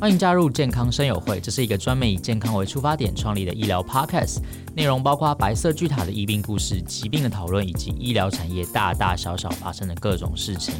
欢迎加入健康生友会，这是一个专门以健康为出发点创立的医疗 podcast，内容包括白色巨塔的医病故事、疾病的讨论，以及医疗产业大大小小发生的各种事情。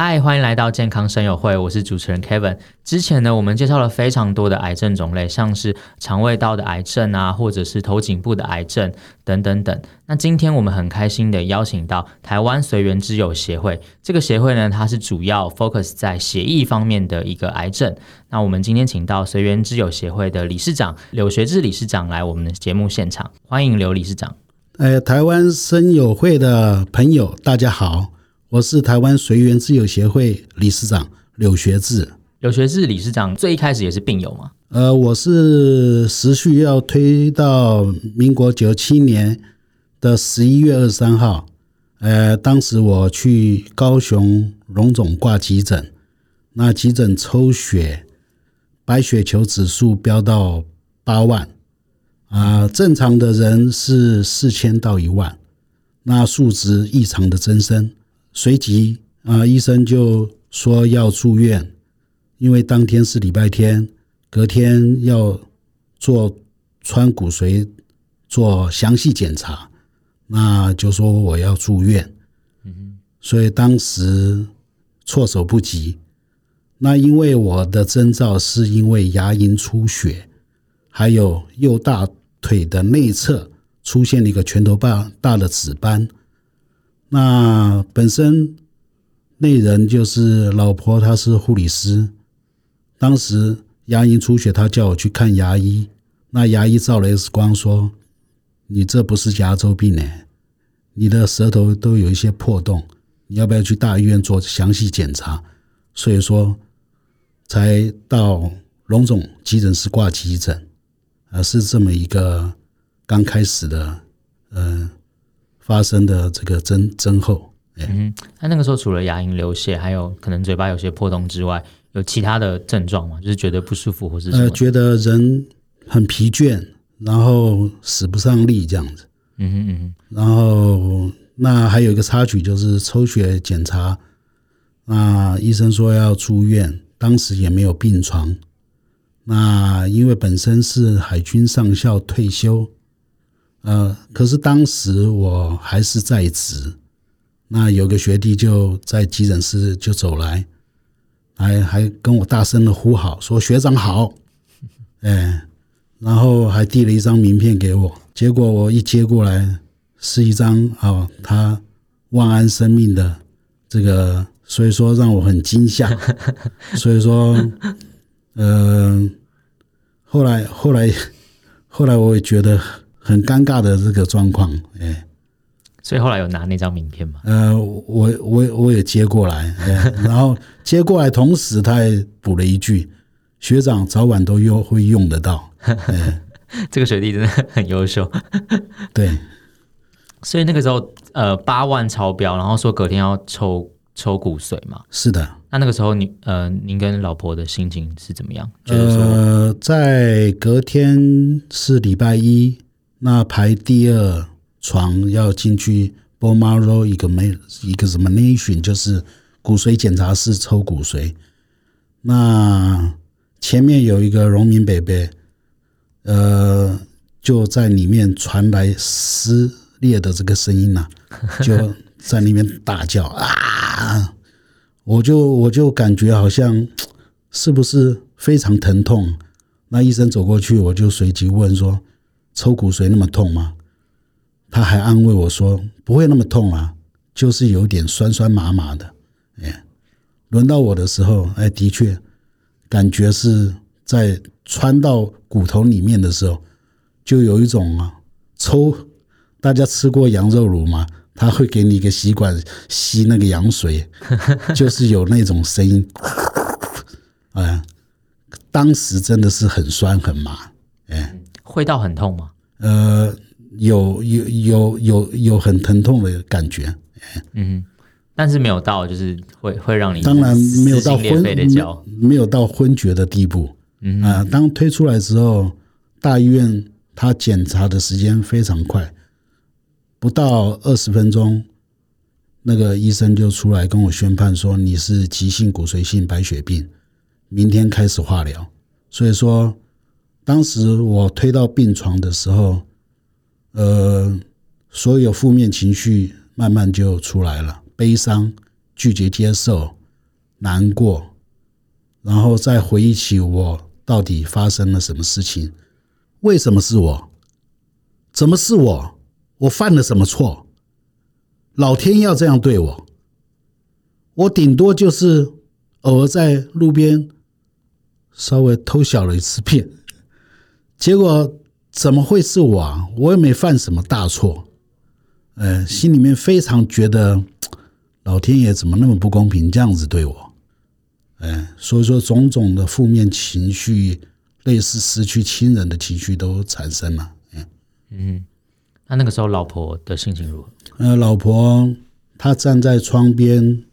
嗨，欢迎来到健康生友会，我是主持人 Kevin。之前呢，我们介绍了非常多的癌症种类，像是肠胃道的癌症啊，或者是头颈部的癌症等等等。那今天我们很开心的邀请到台湾随缘之友协会，这个协会呢，它是主要 focus 在血液方面的一个癌症。那我们今天请到随缘之友协会的理事长柳学志理事长来我们的节目现场，欢迎刘理事长。呃，台湾生友会的朋友，大家好。我是台湾随缘之友协会理事长柳学志。柳学志理事长最一开始也是病友吗？呃，我是时序要推到民国九七年的十一月二十三号。呃，当时我去高雄荣总挂急诊，那急诊抽血，白血球指数飙到八万，啊、呃，正常的人是四千到一万，那数值异常的增生。随即啊，医生就说要住院，因为当天是礼拜天，隔天要做穿骨髓做详细检查，那就说我要住院。嗯所以当时措手不及。那因为我的征兆是因为牙龈出血，还有右大腿的内侧出现了一个拳头大大的紫斑。那本身那人就是老婆，她是护理师。当时牙龈出血，她叫我去看牙医。那牙医照了 X 光，说：“你这不是牙周病呢，你的舌头都有一些破洞，你要不要去大医院做详细检查？”所以说，才到龙总急诊室挂急诊，啊，是这么一个刚开始的，嗯。发生的这个增增厚，嗯，那那个时候除了牙龈流血，还有可能嘴巴有些破洞之外，有其他的症状吗？就是觉得不舒服，或是觉得人很疲倦，然后使不上力这样子。嗯哼嗯哼。然后那还有一个插曲就是抽血检查，那医生说要住院，当时也没有病床。那因为本身是海军上校退休。呃，可是当时我还是在职，那有个学弟就在急诊室就走来，还还跟我大声的呼好，说学长好，哎，然后还递了一张名片给我，结果我一接过来是一张啊、哦，他万安生命的这个，所以说让我很惊吓，所以说，呃，后来后来后来我也觉得。很尴尬的这个状况，哎，所以后来有拿那张名片吗？呃，我我我也接过来，然后接过来，同时他也补了一句：“学长早晚都用会用得到。” 这个学弟真的很优秀。对，所以那个时候，呃，八万超标，然后说隔天要抽抽骨髓嘛。是的。那那个时候你，你呃，您跟老婆的心情是怎么样？呃，在隔天是礼拜一。那排第二床要进去 bone marrow 一个没一个什么 nation 就是骨髓检查室抽骨髓。那前面有一个农民伯伯，呃，就在里面传来撕裂的这个声音呐、啊，就在里面大叫啊！我就我就感觉好像 是不是非常疼痛？那医生走过去，我就随即问说。抽骨髓那么痛吗？他还安慰我说不会那么痛啊，就是有点酸酸麻麻的。哎，轮到我的时候，哎，的确感觉是在穿到骨头里面的时候，就有一种啊抽。大家吃过羊肉炉吗？他会给你一个吸管吸那个羊水，就是有那种声音。哎，当时真的是很酸很麻，哎。会到很痛吗？呃，有有有有有很疼痛的感觉，嗯，但是没有到就是会会让你当然没有到昏没，没有到昏厥的地步，嗯啊、呃，当推出来之后，大医院他检查的时间非常快，不到二十分钟，那个医生就出来跟我宣判说，你是急性骨髓性白血病，明天开始化疗。所以说，当时我推到病床的时候，呃，所有负面情绪慢慢就出来了，悲伤、拒绝接受、难过，然后再回忆起我到底发生了什么事情，为什么是我？怎么是我？我犯了什么错？老天要这样对我？我顶多就是偶尔在路边稍微偷小了一次骗，结果怎么会是我啊？我也没犯什么大错，呃，心里面非常觉得老天爷怎么那么不公平，这样子对我，呃，所以说种种的负面情绪，类似失去亲人的情绪都产生了，嗯嗯。那那个时候，老婆的心情如何？呃，老婆她站在窗边，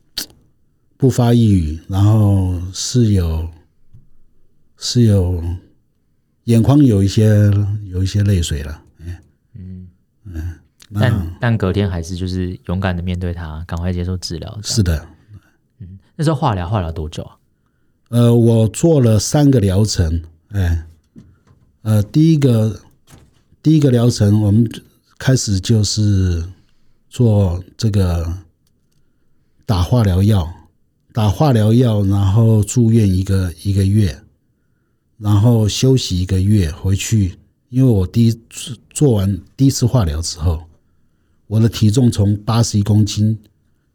不发一语，然后室友是有眼眶有一些有一些泪水了，嗯嗯嗯，但但隔天还是就是勇敢的面对他，赶快接受治疗。是的，嗯，那时候化疗化疗多久啊？呃，我做了三个疗程，哎，呃，第一个第一个疗程我们。开始就是做这个打化疗药，打化疗药，然后住院一个一个月，然后休息一个月回去。因为我第一次做完第一次化疗之后，我的体重从八十一公斤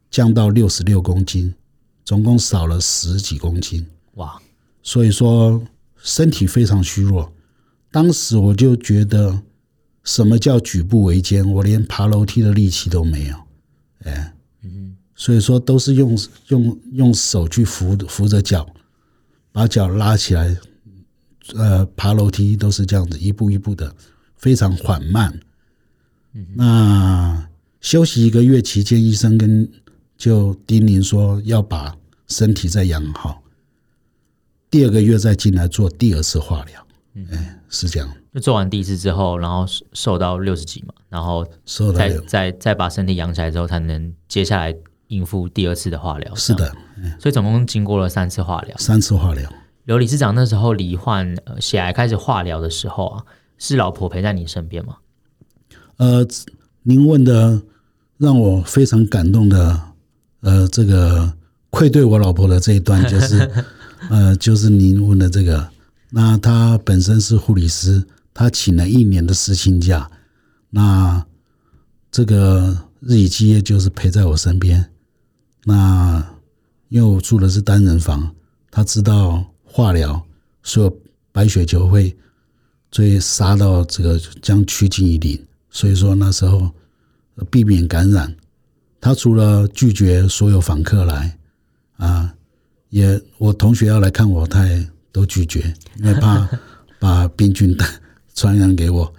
降到六十六公斤，总共少了十几公斤。哇！所以说身体非常虚弱。当时我就觉得。什么叫举步维艰？我连爬楼梯的力气都没有，哎，嗯，所以说都是用用用手去扶扶着脚，把脚拉起来，呃，爬楼梯都是这样子，一步一步的，非常缓慢。嗯，那休息一个月期间，医生跟就叮咛说要把身体再养好，第二个月再进来做第二次化疗。哎，是这样。就做完第一次之后，然后瘦到六十几嘛，然后再再再把身体养起来之后，才能接下来应付第二次的化疗。是的，所以总共经过了三次化疗。三次化疗。刘理事长那时候罹患血癌开始化疗的时候啊，是老婆陪在你身边吗？呃，您问的让我非常感动的，呃，这个愧对我老婆的这一段，就是 呃，就是您问的这个。那她本身是护理师，她请了一年的私薪假，那这个日以继夜就是陪在我身边。那因为我住的是单人房，她知道化疗所有白血球会追杀到这个将趋近于零，所以说那时候避免感染，他除了拒绝所有访客来啊，也我同学要来看我，他也。都拒绝，因为怕把病菌 传染给我。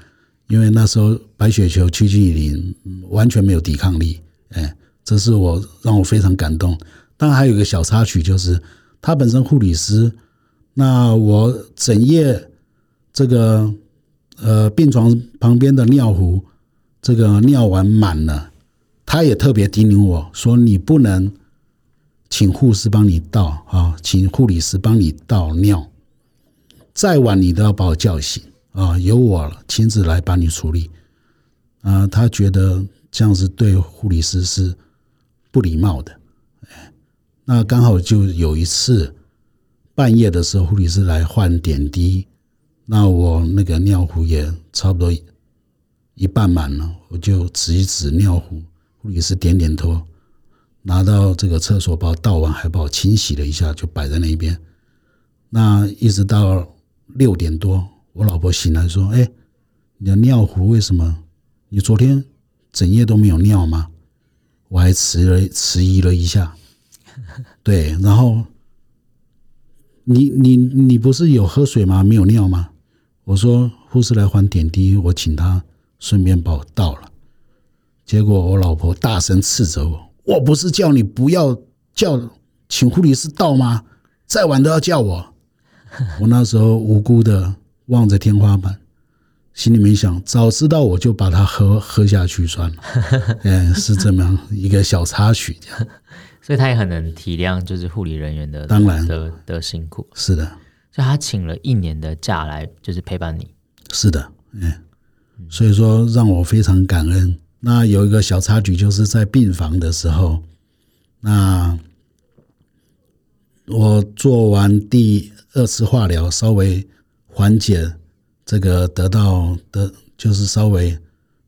因为那时候白血球趋近于零，完全没有抵抗力。哎，这是我让我非常感动。当然还有一个小插曲，就是他本身护理师，那我整夜这个呃病床旁边的尿壶这个尿完满了，他也特别叮咛我说：“你不能。”请护士帮你倒啊，请护理师帮你倒尿，再晚你都要把我叫醒啊，由我亲自来帮你处理啊。他觉得这样子对护理师是不礼貌的。那刚好就有一次半夜的时候，护理师来换点滴，那我那个尿壶也差不多一半满了，我就指一指尿壶，护理师点点头。拿到这个厕所，把我倒完，还把我清洗了一下，就摆在那一边。那一直到六点多，我老婆醒来说：“哎，你的尿壶为什么？你昨天整夜都没有尿吗？”我还迟了迟疑了一下，对，然后你你你不是有喝水吗？没有尿吗？我说护士来换点滴，我请他顺便把我倒了。结果我老婆大声斥责我。我不是叫你不要叫，请护理师倒吗？再晚都要叫我。我那时候无辜的望着天花板，心里面想，早知道我就把它喝喝下去算了。嗯，是这么样一个小插曲，这样。所以他也很能体谅，就是护理人员的当然的的辛苦。是的，所以他请了一年的假来，就是陪伴你。是的，嗯，所以说让我非常感恩。那有一个小插曲，就是在病房的时候，那我做完第二次化疗，稍微缓解这个得到的，就是稍微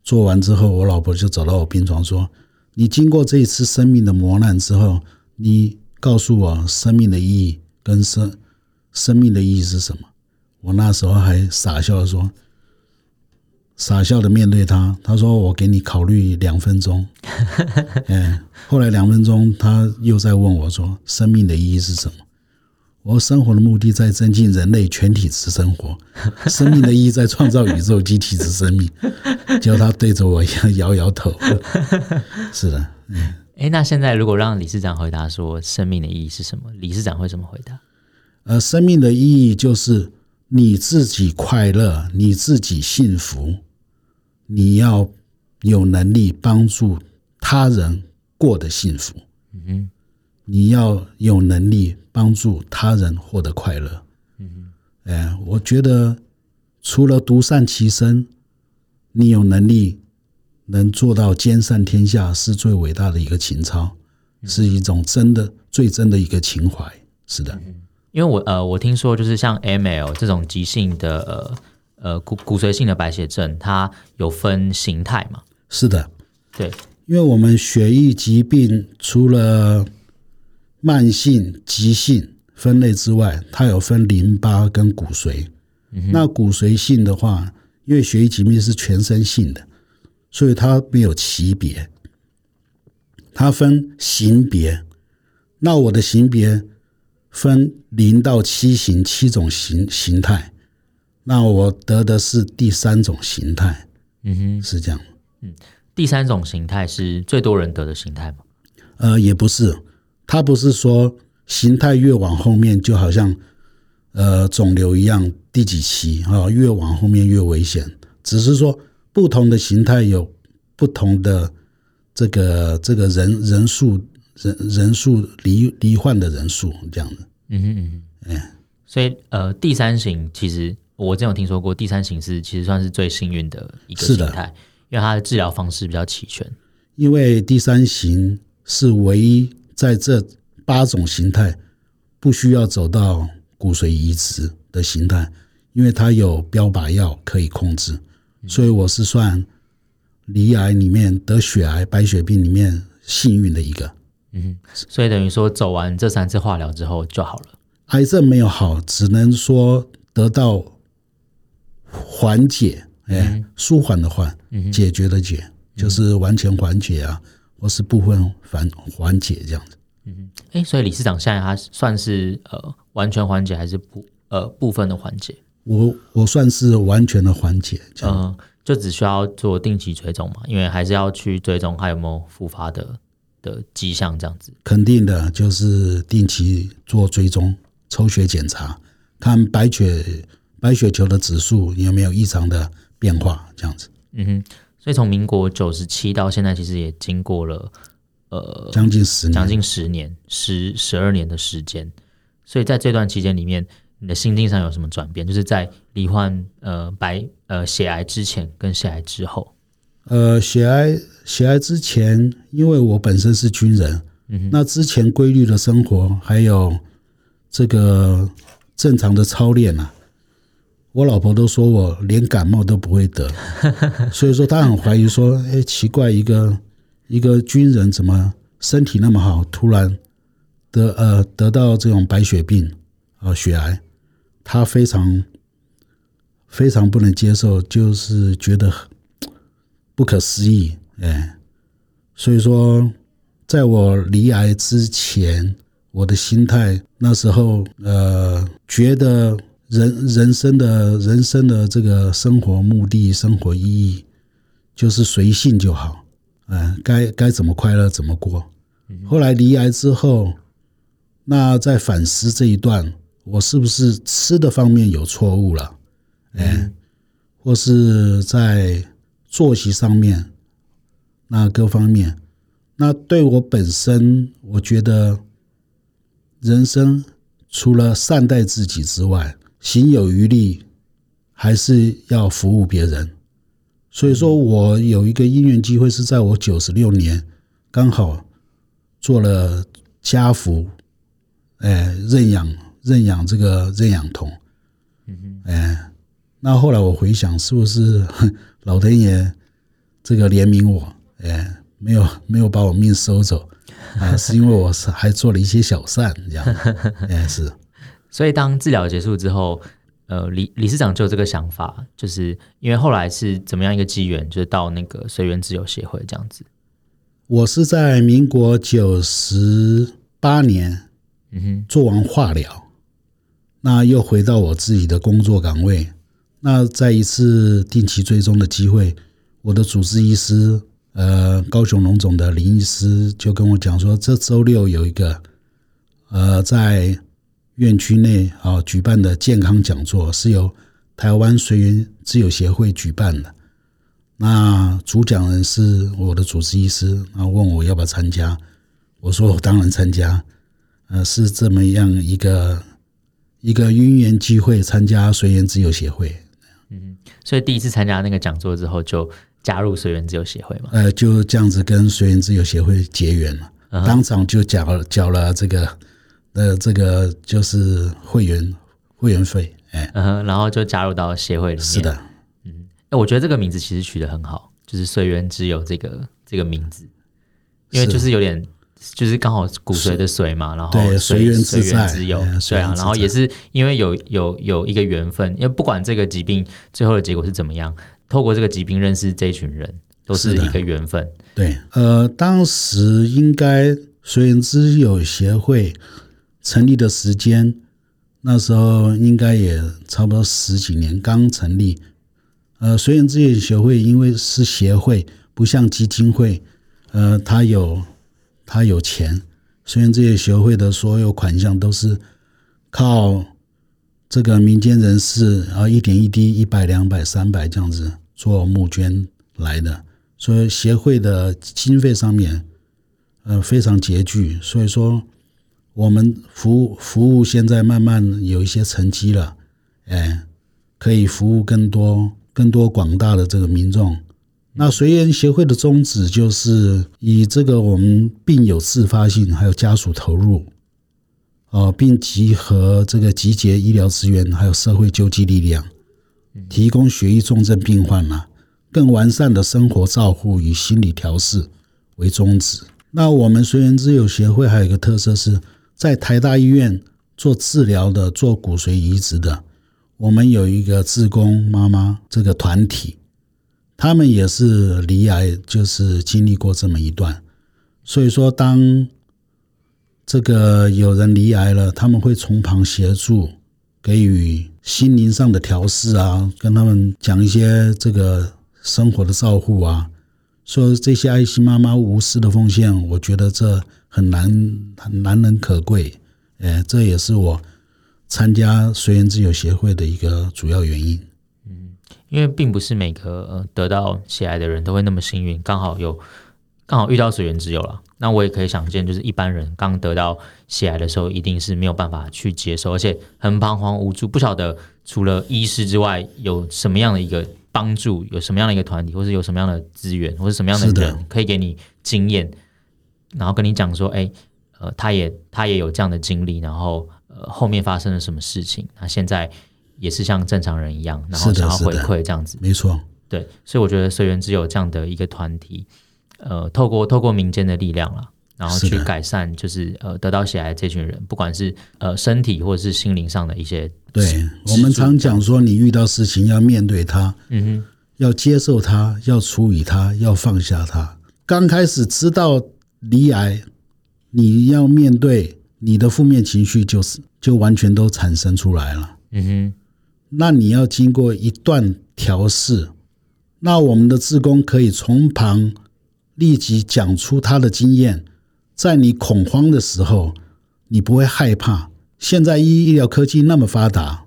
做完之后，我老婆就走到我病床说。你经过这一次生命的磨难之后，你告诉我生命的意义跟生生命的意义是什么？我那时候还傻笑的说，傻笑的面对他，他说我给你考虑两分钟。嗯，后来两分钟，他又在问我说，生命的意义是什么？我生活的目的在增进人类全体之生活，生命的意义在创造宇宙集体之生命。结果他对着我一样摇摇头。是的，嗯。哎，那现在如果让理事长回答说生命的意义是什么，理事长会怎么回答？呃，生命的意义就是你自己快乐，你自己幸福，你要有能力帮助他人过得幸福。嗯哼。你要有能力帮助他人获得快乐。嗯，哎，我觉得除了独善其身，你有能力能做到兼善天下，是最伟大的一个情操，是一种真的最真的一个情怀。是的，因为我呃，我听说就是像 AML 这种急性的呃呃骨骨髓性的白血症，它有分形态嘛？是的，对，因为我们血液疾病除了慢性、急性分类之外，它有分淋巴跟骨髓。那骨髓性的话，因为血液疾病是全身性的，所以它没有级别，它分型别。那我的型别分零到七型，七种形形态。那我得的是第三种形态。嗯哼，是这样。嗯，第三种形态是最多人得的形态吗？呃，也不是。它不是说形态越往后面就好像呃肿瘤一样第几期啊，越往后面越危险，只是说不同的形态有不同的这个这个人人数人人数罹罹患的人数这样的。嗯哼嗯嗯，所以呃第三型其实我真有听说过，第三型是其实算是最幸运的一个形态，因为它的治疗方式比较齐全。因为第三型是唯一。在这八种形态，不需要走到骨髓移植的形态，因为它有标靶药可以控制，所以我是算罹癌里面得血癌、白血病里面幸运的一个。嗯，所以等于说走完这三次化疗之后就好了。癌症没有好，只能说得到缓解，哎，舒缓的缓，解决的解，就是完全缓解啊。或是部分缓缓解这样子，嗯，哎，所以理事长现在他算是呃完全缓解还是部呃部分的缓解？我我算是完全的缓解，嗯、呃，就只需要做定期追踪嘛，因为还是要去追踪还有没有复发的的迹象这样子。肯定的，就是定期做追踪，抽血检查，看白血白血球的指数有没有异常的变化这样子。嗯哼。所以从民国九十七到现在，其实也经过了呃将近十年，将近十年十十二年的时间。所以在这段期间里面，你的心境上有什么转变？就是在罹患呃白呃血癌之前跟血癌之后。呃，血癌血癌之前，因为我本身是军人，嗯，那之前规律的生活还有这个正常的操练啊。我老婆都说我连感冒都不会得，所以说她很怀疑说，哎，奇怪，一个一个军人怎么身体那么好，突然得呃得到这种白血病啊血癌，她非常非常不能接受，就是觉得不可思议，哎，所以说在我离癌之前，我的心态那时候呃觉得。人人生的人生的这个生活目的、生活意义，就是随性就好，嗯，该该怎么快乐怎么过。后来离癌之后，那在反思这一段，我是不是吃的方面有错误了？哎，或是在作息上面，那各方面，那对我本身，我觉得人生除了善待自己之外，行有余力，还是要服务别人。所以说我有一个因缘机会，是在我九十六年，刚好做了家福，哎，认养认养这个认养童，嗯哼，哎，那后来我回想，是不是 老天爷这个怜悯我，哎，没有没有把我命收走，啊，是因为我是还做了一些小善，这样，哎，是。所以当治疗结束之后。呃，理理事长就有这个想法，就是因为后来是怎么样一个机缘，就是到那个随缘自由协会这样子。我是在民国九十八年，嗯哼，做完化疗，那又回到我自己的工作岗位。那在一次定期追踪的机会，我的主治医师，呃，高雄龙总的林医师就跟我讲说，这周六有一个，呃，在。院区内啊举办的健康讲座是由台湾随缘自由协会举办的。那主讲人是我的主治医师，然后问我要不要参加，我说我当然参加。呃，是这么样一个一个因缘机会参加随缘自由协会。嗯，所以第一次参加那个讲座之后，就加入随缘自由协会嘛？呃，就这样子跟随缘自由协会结缘了，当场就缴了缴了这个。呃，这个就是会员会员费，哎，嗯，然后就加入到协会里面。是的，嗯，哎，我觉得这个名字其实取得很好，就是随缘之友这个这个名字，因为就是有点，就是刚好骨髓的髓嘛，然后对随缘随缘之友，对啊，然后也是因为有有有一个缘分，因为不管这个疾病最后的结果是怎么样，透过这个疾病认识这一群人，都是一个缘分。对，呃，当时应该随缘之友协会。成立的时间，那时候应该也差不多十几年，刚成立。呃，随缘之友协会因为是协会，不像基金会，呃，它有它有钱。虽然这些协会的所有款项都是靠这个民间人士啊，一点一滴，一百、两百、三百这样子做募捐来的，所以协会的经费上面，呃，非常拮据。所以说。我们服务服务现在慢慢有一些成绩了，哎，可以服务更多更多广大的这个民众。那随缘协会的宗旨就是以这个我们病友自发性，还有家属投入，哦，并集合这个集结医疗资源，还有社会救济力量，提供血液重症病患啊更完善的生活照护与心理调试为宗旨。那我们随缘之友协会还有一个特色是。在台大医院做治疗的、做骨髓移植的，我们有一个志工妈妈这个团体，他们也是离癌，就是经历过这么一段。所以说，当这个有人离癌了，他们会从旁协助，给予心灵上的调试啊，跟他们讲一些这个生活的照护啊。说这些爱心妈妈无私的奉献，我觉得这。很难，很难能可贵，呃，这也是我参加随缘之友协会的一个主要原因。嗯，因为并不是每个呃得到喜爱的人都会那么幸运，刚好有刚好遇到随缘之友了。那我也可以想见，就是一般人刚得到喜爱的时候，一定是没有办法去接受，而且很彷徨无助，不晓得除了医师之外，有什么样的一个帮助，有什么样的一个团体，或是有什么样的资源，或是什么样的人可以给你经验。然后跟你讲说，哎，呃，他也他也有这样的经历，然后呃，后面发生了什么事情？他现在也是像正常人一样，然后想要回馈这样子，没错，对，所以我觉得随缘只有这样的一个团体，呃，透过透过民间的力量了，然后去改善，就是呃，得到血癌这群人，不管是呃身体或者是心灵上的一些，对，我们常讲说，你遇到事情要面对它，嗯哼，要接受它，要处理它，要放下它。刚开始知道。罹癌，你要面对你的负面情绪，就是就完全都产生出来了。嗯哼，那你要经过一段调试，那我们的志工可以从旁立即讲出他的经验，在你恐慌的时候，你不会害怕。现在医医疗科技那么发达，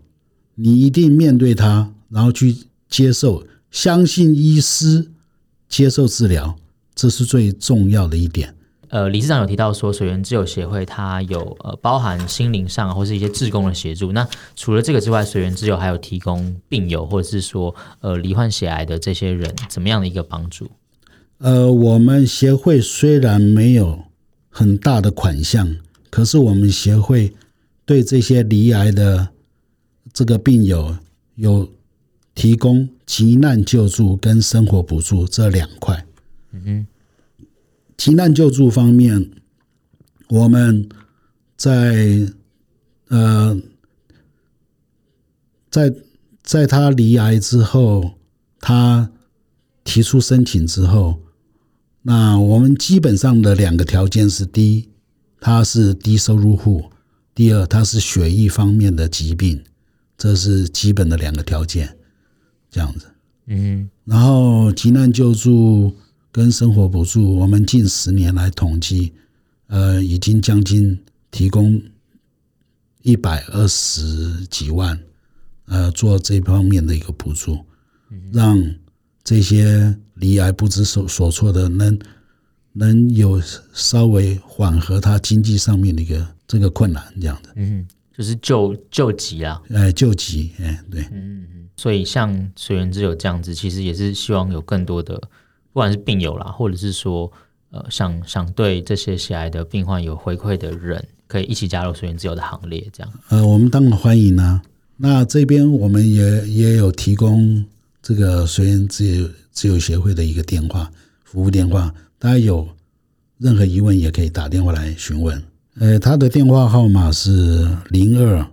你一定面对它，然后去接受，相信医师，接受治疗，这是最重要的一点。呃，理事长有提到说，水源自由协会它有呃包含心灵上或是一些志工的协助。那除了这个之外，水源自由还有提供病友或者是说呃罹患血癌的这些人怎么样的一个帮助？呃，我们协会虽然没有很大的款项，可是我们协会对这些罹癌的这个病友有提供急难救助跟生活补助这两块。嗯哼。急难救助方面，我们在呃，在在他罹癌之后，他提出申请之后，那我们基本上的两个条件是：第一，他是低收入户；第二，他是血液方面的疾病，这是基本的两个条件。这样子，嗯，然后急难救助。跟生活补助，我们近十年来统计，呃，已经将近提供一百二十几万，呃，做这方面的一个补助，让这些离癌不知所所措的能能有稍微缓和他经济上面的一个这个困难，这样的，嗯，就是救救急啊，哎，救急，哎，对，嗯嗯，所以像水源之友这样子，其实也是希望有更多的。不管是病友啦，或者是说，呃，想想对这些喜爱的病患有回馈的人，可以一起加入随缘自由的行列，这样。呃，我们当然欢迎啊。那这边我们也也有提供这个随缘自由自由协会的一个电话服务电话，大家有任何疑问也可以打电话来询问。呃，他的电话号码是零二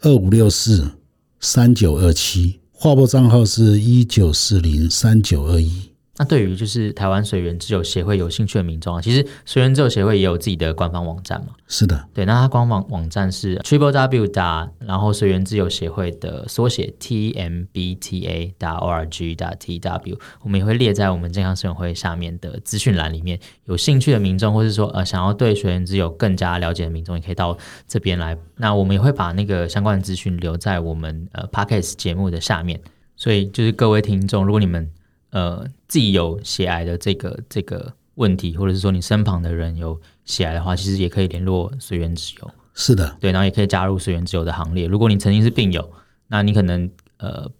二五六四三九二七，划拨账号是一九四零三九二一。那对于就是台湾水源自由协会有兴趣的民众啊，其实水源自由协会也有自己的官方网站嘛。是的，对，那它官方网站是 triple w 打，然后水源自由协会的缩写 t m b t a 打 o r g 打 t w，我们也会列在我们健康生友会下面的资讯栏里面。有兴趣的民众，或是说呃想要对水源自由更加了解的民众，也可以到这边来。那我们也会把那个相关的资讯留在我们呃 podcast 节目的下面。所以就是各位听众，如果你们呃，自己有血癌的这个这个问题，或者是说你身旁的人有血癌的话，其实也可以联络水源之友。是的，对，然后也可以加入水源之友的行列。如果你曾经是病友，那你可能呃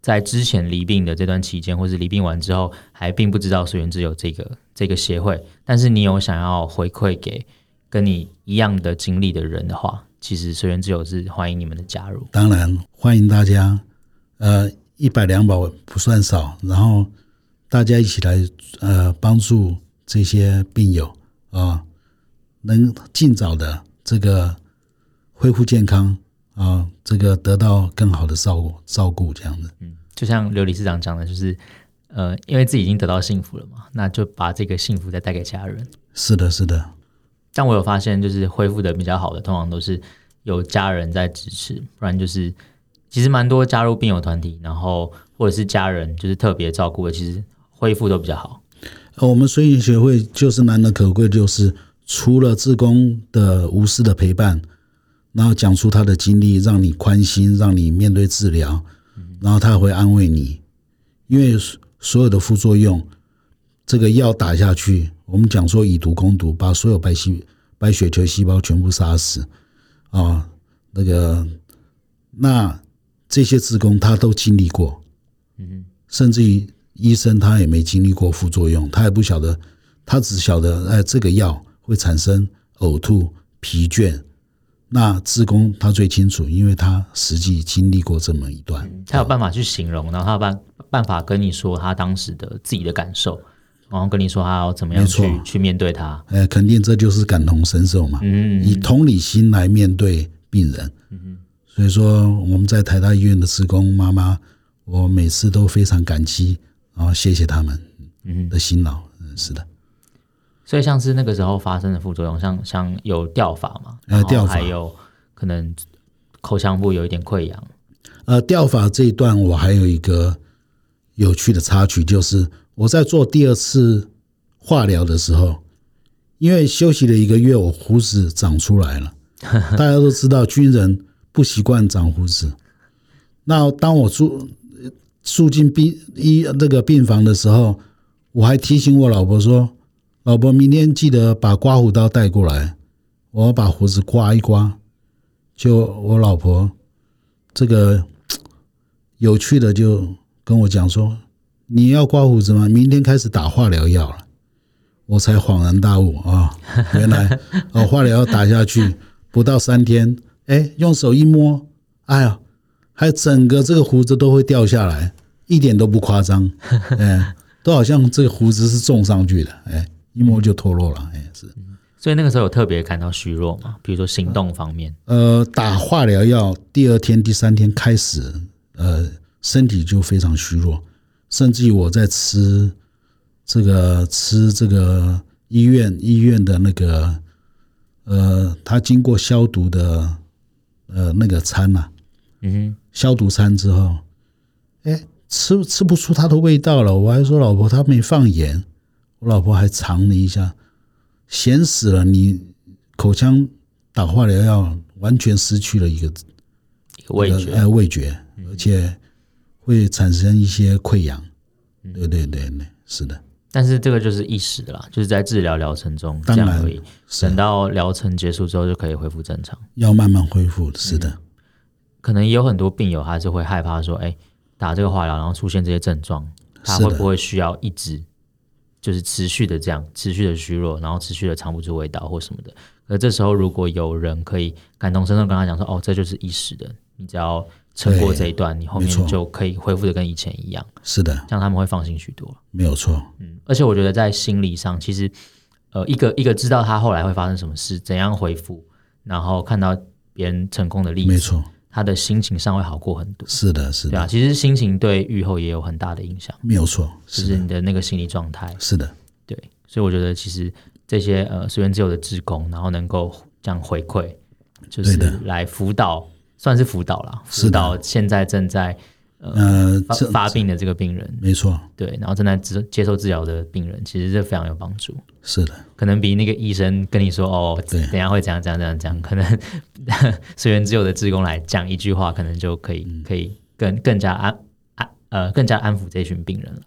在之前离病的这段期间，或是离病完之后，还并不知道水源之友这个这个协会，但是你有想要回馈给跟你一样的经历的人的话，其实水源之友是欢迎你们的加入。当然欢迎大家，呃。一百两百不算少，然后大家一起来呃帮助这些病友啊，能尽早的这个恢复健康啊，这个得到更好的照顾照顾这样子。嗯，就像刘理事长讲的，就是呃，因为自己已经得到幸福了嘛，那就把这个幸福再带给家人。是的，是的。但我有发现，就是恢复的比较好的，通常都是有家人在支持，不然就是。其实蛮多加入病友团体，然后或者是家人，就是特别照顾的，其实恢复都比较好。我们水影协会就是难能可贵，就是除了志工的无私的陪伴，然后讲出他的经历，让你宽心，让你面对治疗，然后他会安慰你。因为所有的副作用，这个药打下去，我们讲说以毒攻毒，把所有白细白血球细胞全部杀死啊，那个那。这些职工他都经历过，嗯，甚至于医生他也没经历过副作用，他也不晓得，他只晓得哎，这个药会产生呕吐、疲倦。那志工他最清楚，因为他实际经历过这么一段，他有办法去形容，然后他有办办法跟你说他当时的自己的感受，然后跟你说他要怎么样去去面对他。哎，肯定这就是感同身受嘛，嗯，以同理心来面对病人，嗯。所以说，我们在台大医院的职工妈妈，我每次都非常感激，然后谢谢他们的辛劳。嗯，是的。所以，像是那个时候发生的副作用，像像有掉发嘛，呃，掉发，还有可能口腔部有一点溃疡。呃，掉发这一段，我还有一个有趣的插曲，就是我在做第二次化疗的时候，因为休息了一个月，我胡子长出来了。大家都知道，军人。不习惯长胡子，那当我住住进病医那个病房的时候，我还提醒我老婆说：“老婆，明天记得把刮胡刀带过来，我要把胡子刮一刮。”就我老婆这个有趣的就跟我讲说：“你要刮胡子吗？明天开始打化疗药了。”我才恍然大悟啊，原来哦，化疗要打下去不到三天，哎，用手一摸，哎呀，还整个这个胡子都会掉下来。一点都不夸张，哎，都好像这个胡子是种上去的，哎，一摸就脱落了，哎，是。所以那个时候有特别感到虚弱嘛？比如说行动方面？呃，打化疗药第二天、第三天开始，呃，身体就非常虚弱，甚至于我在吃这个吃这个医院医院的那个，呃，他经过消毒的呃那个餐呐、啊，嗯哼，消毒餐之后，哎。吃吃不出它的味道了，我还说老婆，他没放盐，我老婆还尝了一下，咸死了。你口腔打化疗药，完全失去了一个味觉，呃，味觉，而且会产生一些溃疡。对对对对，是的。但是这个就是一时的啦，就是在治疗疗程中这样而已。等到疗程结束之后就可以恢复正常，要慢慢恢复。是的，可能也有很多病友还是会害怕说，哎。打这个化疗，然后出现这些症状，他会不会需要一直就是持续的这样持续的虚弱，然后持续的尝不出味道或什么的？而这时候如果有人可以感同身受跟他讲说：“哦，这就是一时的，你只要撑过这一段，你后面就可以恢复的跟以前一样。”是的，这样他们会放心许多。没有错，嗯，而且我觉得在心理上，其实呃，一个一个知道他后来会发生什么事，怎样恢复，然后看到别人成功的例子，没错。他的心情上会好过很多，是的，是的，对啊，其实心情对愈后也有很大的影响，没有错，就是你的那个心理状态，是的，对，所以我觉得其实这些呃随缘之友的职工，然后能够这样回馈，就是来辅导，算是辅导啦，辅导现在正在。呃，发发病的这个病人，没错，对，然后正在治接受治疗的病人，其实这非常有帮助。是的，可能比那个医生跟你说哦，对等下会怎样怎样怎样怎样，可能随缘之有的职工来讲一句话，可能就可以可以更更加安安呃更加安抚这群病人了。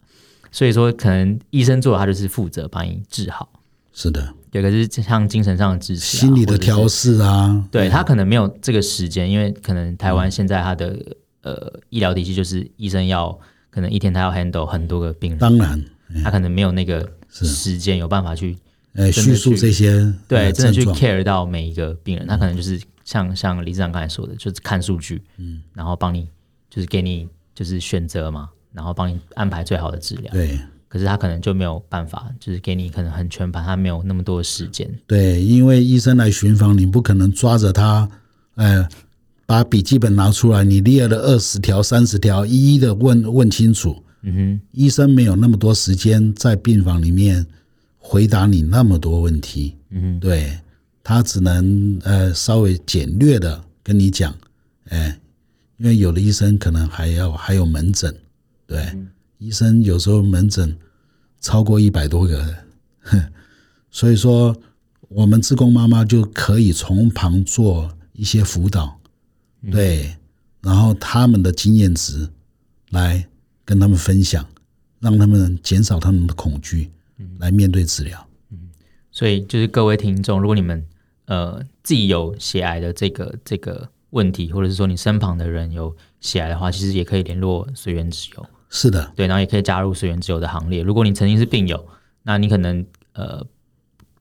所以说，可能医生做的他就是负责把你治好。是的，对。可是像精神上的支持、啊、心理的调试啊，对他可能没有这个时间，因为可能台湾现在他的。呃，医疗体系就是医生要可能一天他要 handle 很多个病人，当然，他可能没有那个时间有办法去呃叙述这些，对，真的去 care 到每一个病人，他可能就是像像李志长刚才说的，就是看数据，嗯，然后帮你就是给你就是选择嘛，然后帮你安排最好的治疗，对，可是他可能就没有办法，就是给你可能很全盘，他没有那么多的时间，对，因为医生来巡房，你不可能抓着他，呃。把笔记本拿出来，你列了二十条、三十条，一一的问问清楚。嗯哼，医生没有那么多时间在病房里面回答你那么多问题。嗯哼，对，他只能呃稍微简略的跟你讲，哎，因为有的医生可能还要还有门诊，对，嗯、医生有时候门诊超过一百多个人，所以说我们自工妈妈就可以从旁做一些辅导。对，然后他们的经验值来跟他们分享，让他们减少他们的恐惧，来面对治疗。嗯，所以就是各位听众，如果你们呃自己有血癌的这个这个问题，或者是说你身旁的人有血癌的话，其实也可以联络随缘之友。是的，对，然后也可以加入随缘之友的行列。如果你曾经是病友，那你可能呃。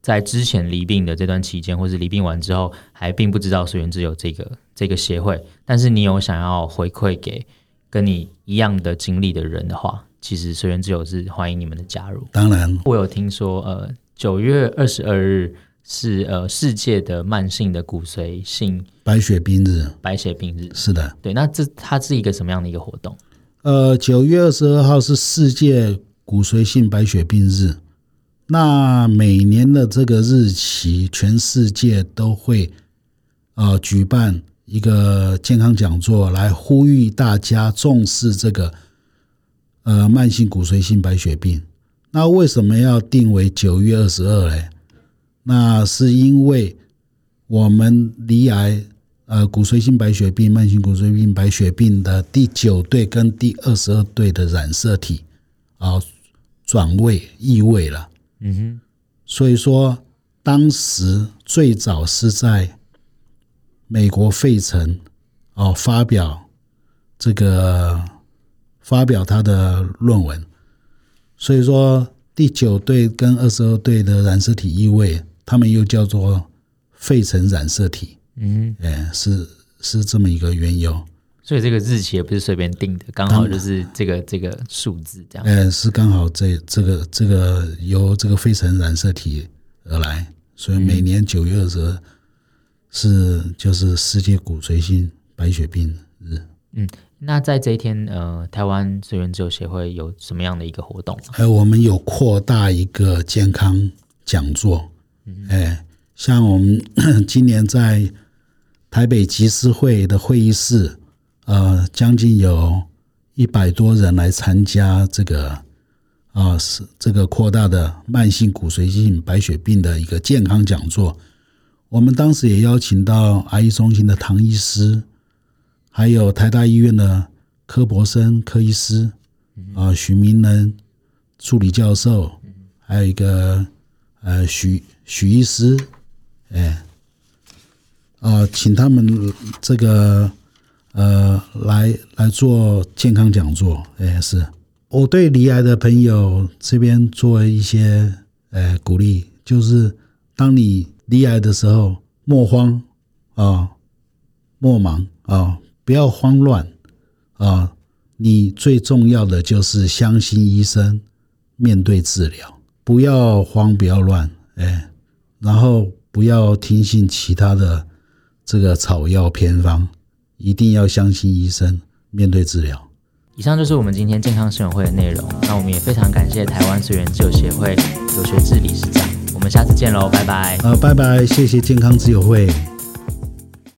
在之前离病的这段期间，或是离病完之后，还并不知道随缘之友这个这个协会。但是你有想要回馈给跟你一样的经历的人的话，其实随缘之友是欢迎你们的加入。当然，我有听说，呃，九月二十二日是呃世界的慢性的骨髓性白血病日。白血病日是的，对。那这它是一个什么样的一个活动？呃，九月二十二号是世界骨髓性白血病日。那每年的这个日期，全世界都会呃举办一个健康讲座，来呼吁大家重视这个呃慢性骨髓性白血病。那为什么要定为九月二十二呢？那是因为我们罹癌呃骨髓性白血病、慢性骨髓病白血病的第九对跟第二十二对的染色体啊转位异位了。嗯哼，所以说当时最早是在美国费城哦发表这个发表他的论文，所以说第九对跟二十二对的染色体异位，他们又叫做费城染色体。嗯，哎，是是这么一个缘由。所以这个日期也不是随便定的，刚好就是这个这个数字这样。哎，是刚好这这个这个由这个费城染色体而来，所以每年九月二十二是就是世界骨髓性白血病日。嗯，那在这一天，呃，台湾随缘自由协会有什么样的一个活动？还哎，我们有扩大一个健康讲座。哎，像我们 今年在台北集思会的会议室。呃，将近有一百多人来参加这个啊，是这个扩大的慢性骨髓性白血病的一个健康讲座。我们当时也邀请到癌医中心的唐医师，还有台大医院的柯博生柯医师啊，许明仁助理教授，还有一个呃许许医师，哎，啊，请他们这个。呃，来来做健康讲座，哎，是我对离癌的朋友这边做一些呃鼓励，就是当你离癌的时候，莫慌啊，莫忙啊，不要慌乱啊，你最重要的就是相信医生，面对治疗，不要慌，不要乱，哎，然后不要听信其他的这个草药偏方。一定要相信医生，面对治疗。以上就是我们今天健康生活会的内容。那我们也非常感谢台湾随缘之友协会刘学治理事长。我们下次见喽，拜拜。呃，拜拜，谢谢健康之友会。